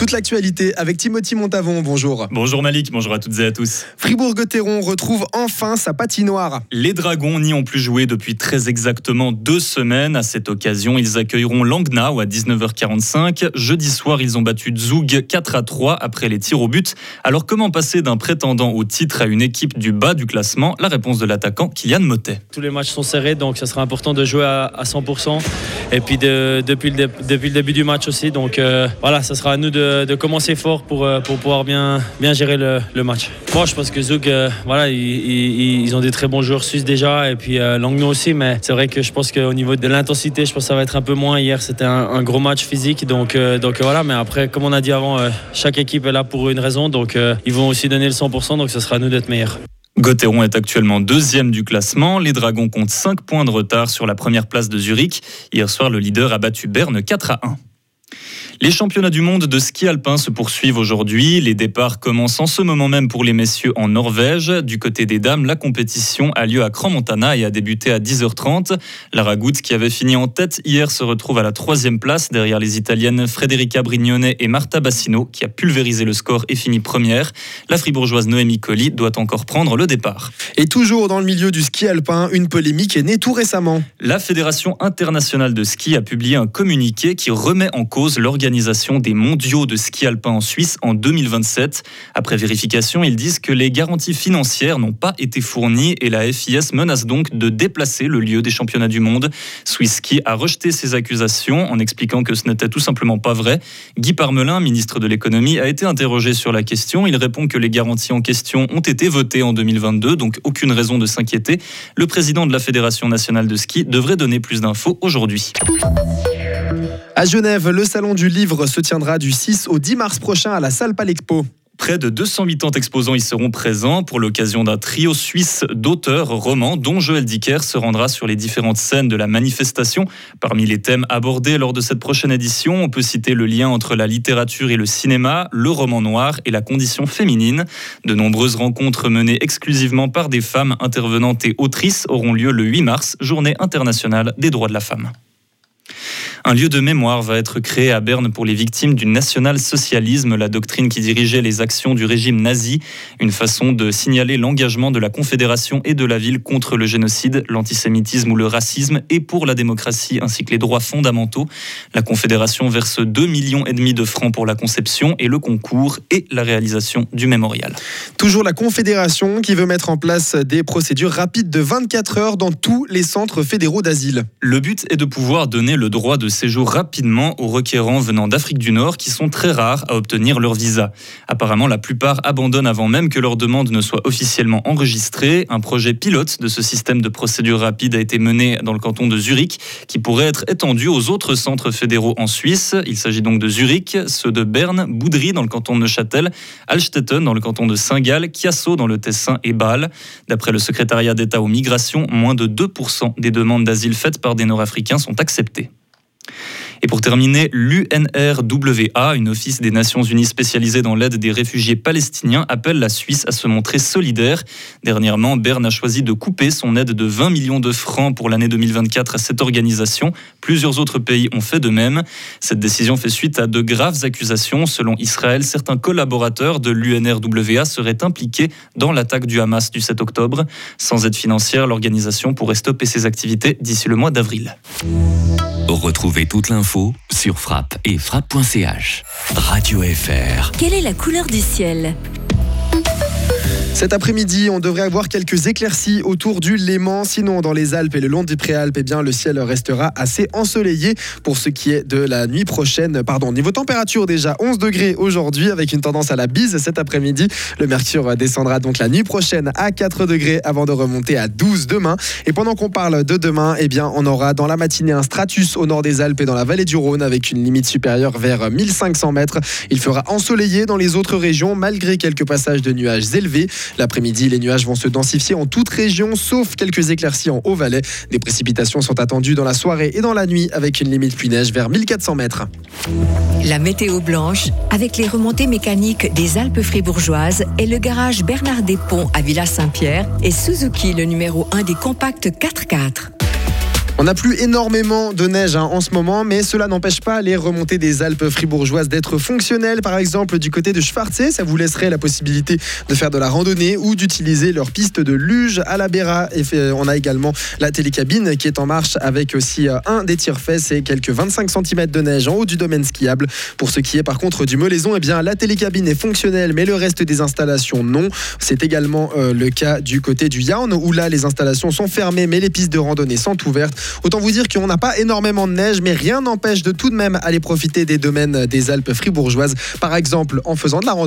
Toute l'actualité avec Timothy Montavon. Bonjour. Bonjour Malik, bonjour à toutes et à tous. Fribourg-Gotteron retrouve enfin sa patinoire. Les Dragons n'y ont plus joué depuis très exactement deux semaines. À cette occasion, ils accueilleront Langnau à 19h45. Jeudi soir, ils ont battu Zug 4 à 3 après les tirs au but. Alors comment passer d'un prétendant au titre à une équipe du bas du classement? La réponse de l'attaquant Kylian Motet. Tous les matchs sont serrés, donc ça sera important de jouer à, 100%. Et puis depuis, le, depuis, le, début du match aussi. Donc euh, voilà, ça sera à nous de, commencer fort pour, euh, pour pouvoir bien, bien gérer le, match. Moi, je pense que Zug, euh, voilà, ils, ont des très bons joueurs suisses déjà, et puis Langnau aussi. Mais c'est vrai que je pense qu'au niveau de l'intensité, je pense que ça va être un peu moins. Hier, c'était un, gros match physique. Donc, donc voilà, mais après, comme on a dit avant, chaque équipe est là pour une raison. Donc ils vont aussi donner le 100%. Donc ce sera à nous d'être meilleurs. Gauthieron est actuellement deuxième du classement. Les Dragons comptent 5 points de retard sur la première place de Zurich. Hier soir, le leader a battu Berne 4 à 1. Les championnats du monde de ski alpin se poursuivent aujourd'hui. Les départs commencent en ce moment même pour les messieurs en Norvège. Du côté des dames, la compétition a lieu à Crans-Montana et a débuté à 10h30. Lara Goutte, qui avait fini en tête hier, se retrouve à la troisième place derrière les Italiennes Frederica Brignone et Marta Bassino, qui a pulvérisé le score et fini première. La fribourgeoise Noémie Colli doit encore prendre le départ. Et toujours dans le milieu du ski alpin, une polémique est née tout récemment. La Fédération internationale de ski a publié un communiqué qui remet en cause l'organisation des mondiaux de ski alpin en Suisse en 2027. Après vérification, ils disent que les garanties financières n'ont pas été fournies et la FIS menace donc de déplacer le lieu des championnats du monde. Swiss Ski a rejeté ces accusations en expliquant que ce n'était tout simplement pas vrai. Guy Parmelin, ministre de l'économie, a été interrogé sur la question. Il répond que les garanties en question ont été votées en 2022, donc aucune raison de s'inquiéter. Le président de la Fédération nationale de ski devrait donner plus d'infos aujourd'hui. À Genève, le salon du livre se tiendra du 6 au 10 mars prochain à la salle Palexpo. Près de 280 exposants y seront présents pour l'occasion d'un trio suisse d'auteurs romans dont Joël Dicker se rendra sur les différentes scènes de la manifestation. Parmi les thèmes abordés lors de cette prochaine édition, on peut citer le lien entre la littérature et le cinéma, le roman noir et la condition féminine. De nombreuses rencontres menées exclusivement par des femmes intervenantes et autrices auront lieu le 8 mars, journée internationale des droits de la femme. Un lieu de mémoire va être créé à Berne pour les victimes du national-socialisme, la doctrine qui dirigeait les actions du régime nazi, une façon de signaler l'engagement de la Confédération et de la ville contre le génocide, l'antisémitisme ou le racisme et pour la démocratie ainsi que les droits fondamentaux. La Confédération verse 2 millions et demi de francs pour la conception et le concours et la réalisation du mémorial. Toujours la Confédération qui veut mettre en place des procédures rapides de 24 heures dans tous les centres fédéraux d'asile. Le but est de pouvoir donner le droit de séjour rapidement aux requérants venant d'Afrique du Nord qui sont très rares à obtenir leur visa. Apparemment, la plupart abandonnent avant même que leur demande ne soit officiellement enregistrée. Un projet pilote de ce système de procédure rapide a été mené dans le canton de Zurich qui pourrait être étendu aux autres centres fédéraux en Suisse. Il s'agit donc de Zurich, ceux de Berne, Boudry dans le canton de Neuchâtel, Alstetten dans le canton de Saint-Gall, Chiasso dans le Tessin et Bâle. D'après le secrétariat d'État aux migrations, moins de 2% des demandes d'asile faites par des Nord-Africains sont acceptées. Et pour terminer, l'UNRWA, une office des Nations Unies spécialisée dans l'aide des réfugiés palestiniens, appelle la Suisse à se montrer solidaire. Dernièrement, Berne a choisi de couper son aide de 20 millions de francs pour l'année 2024 à cette organisation. Plusieurs autres pays ont fait de même. Cette décision fait suite à de graves accusations. Selon Israël, certains collaborateurs de l'UNRWA seraient impliqués dans l'attaque du Hamas du 7 octobre. Sans aide financière, l'organisation pourrait stopper ses activités d'ici le mois d'avril. Retrouvez toute l'info sur frappe et frappe.ch. Radio FR. Quelle est la couleur du ciel? Cet après-midi, on devrait avoir quelques éclaircies autour du Léman. Sinon, dans les Alpes et le long des Préalpes, eh bien, le ciel restera assez ensoleillé pour ce qui est de la nuit prochaine. Pardon, niveau température déjà 11 degrés aujourd'hui avec une tendance à la bise cet après-midi. Le mercure descendra donc la nuit prochaine à 4 degrés avant de remonter à 12 demain. Et pendant qu'on parle de demain, eh bien, on aura dans la matinée un stratus au nord des Alpes et dans la vallée du Rhône avec une limite supérieure vers 1500 mètres. Il fera ensoleillé dans les autres régions malgré quelques passages de nuages élevés. L'après-midi, les nuages vont se densifier en toute région, sauf quelques éclaircies en Haut-Valais. Des précipitations sont attendues dans la soirée et dans la nuit, avec une limite pluie-neige vers 1400 mètres. La météo blanche, avec les remontées mécaniques des Alpes fribourgeoises et le garage Bernard Ponts à Villa Saint-Pierre et Suzuki, le numéro 1 des compacts 4x4. On n'a plus énormément de neige hein, en ce moment, mais cela n'empêche pas les remontées des Alpes fribourgeoises d'être fonctionnelles. Par exemple, du côté de Schwarzé, ça vous laisserait la possibilité de faire de la randonnée ou d'utiliser leur piste de luge à la Béra. Et on a également la télécabine qui est en marche avec aussi euh, un des tire-fesses et quelques 25 cm de neige en haut du domaine skiable. Pour ce qui est par contre du Molaison, eh bien, la télécabine est fonctionnelle, mais le reste des installations non. C'est également euh, le cas du côté du Yaun, où là, les installations sont fermées, mais les pistes de randonnée sont ouvertes. Autant vous dire qu'on n'a pas énormément de neige, mais rien n'empêche de tout de même aller profiter des domaines des Alpes fribourgeoises, par exemple en faisant de la randonnée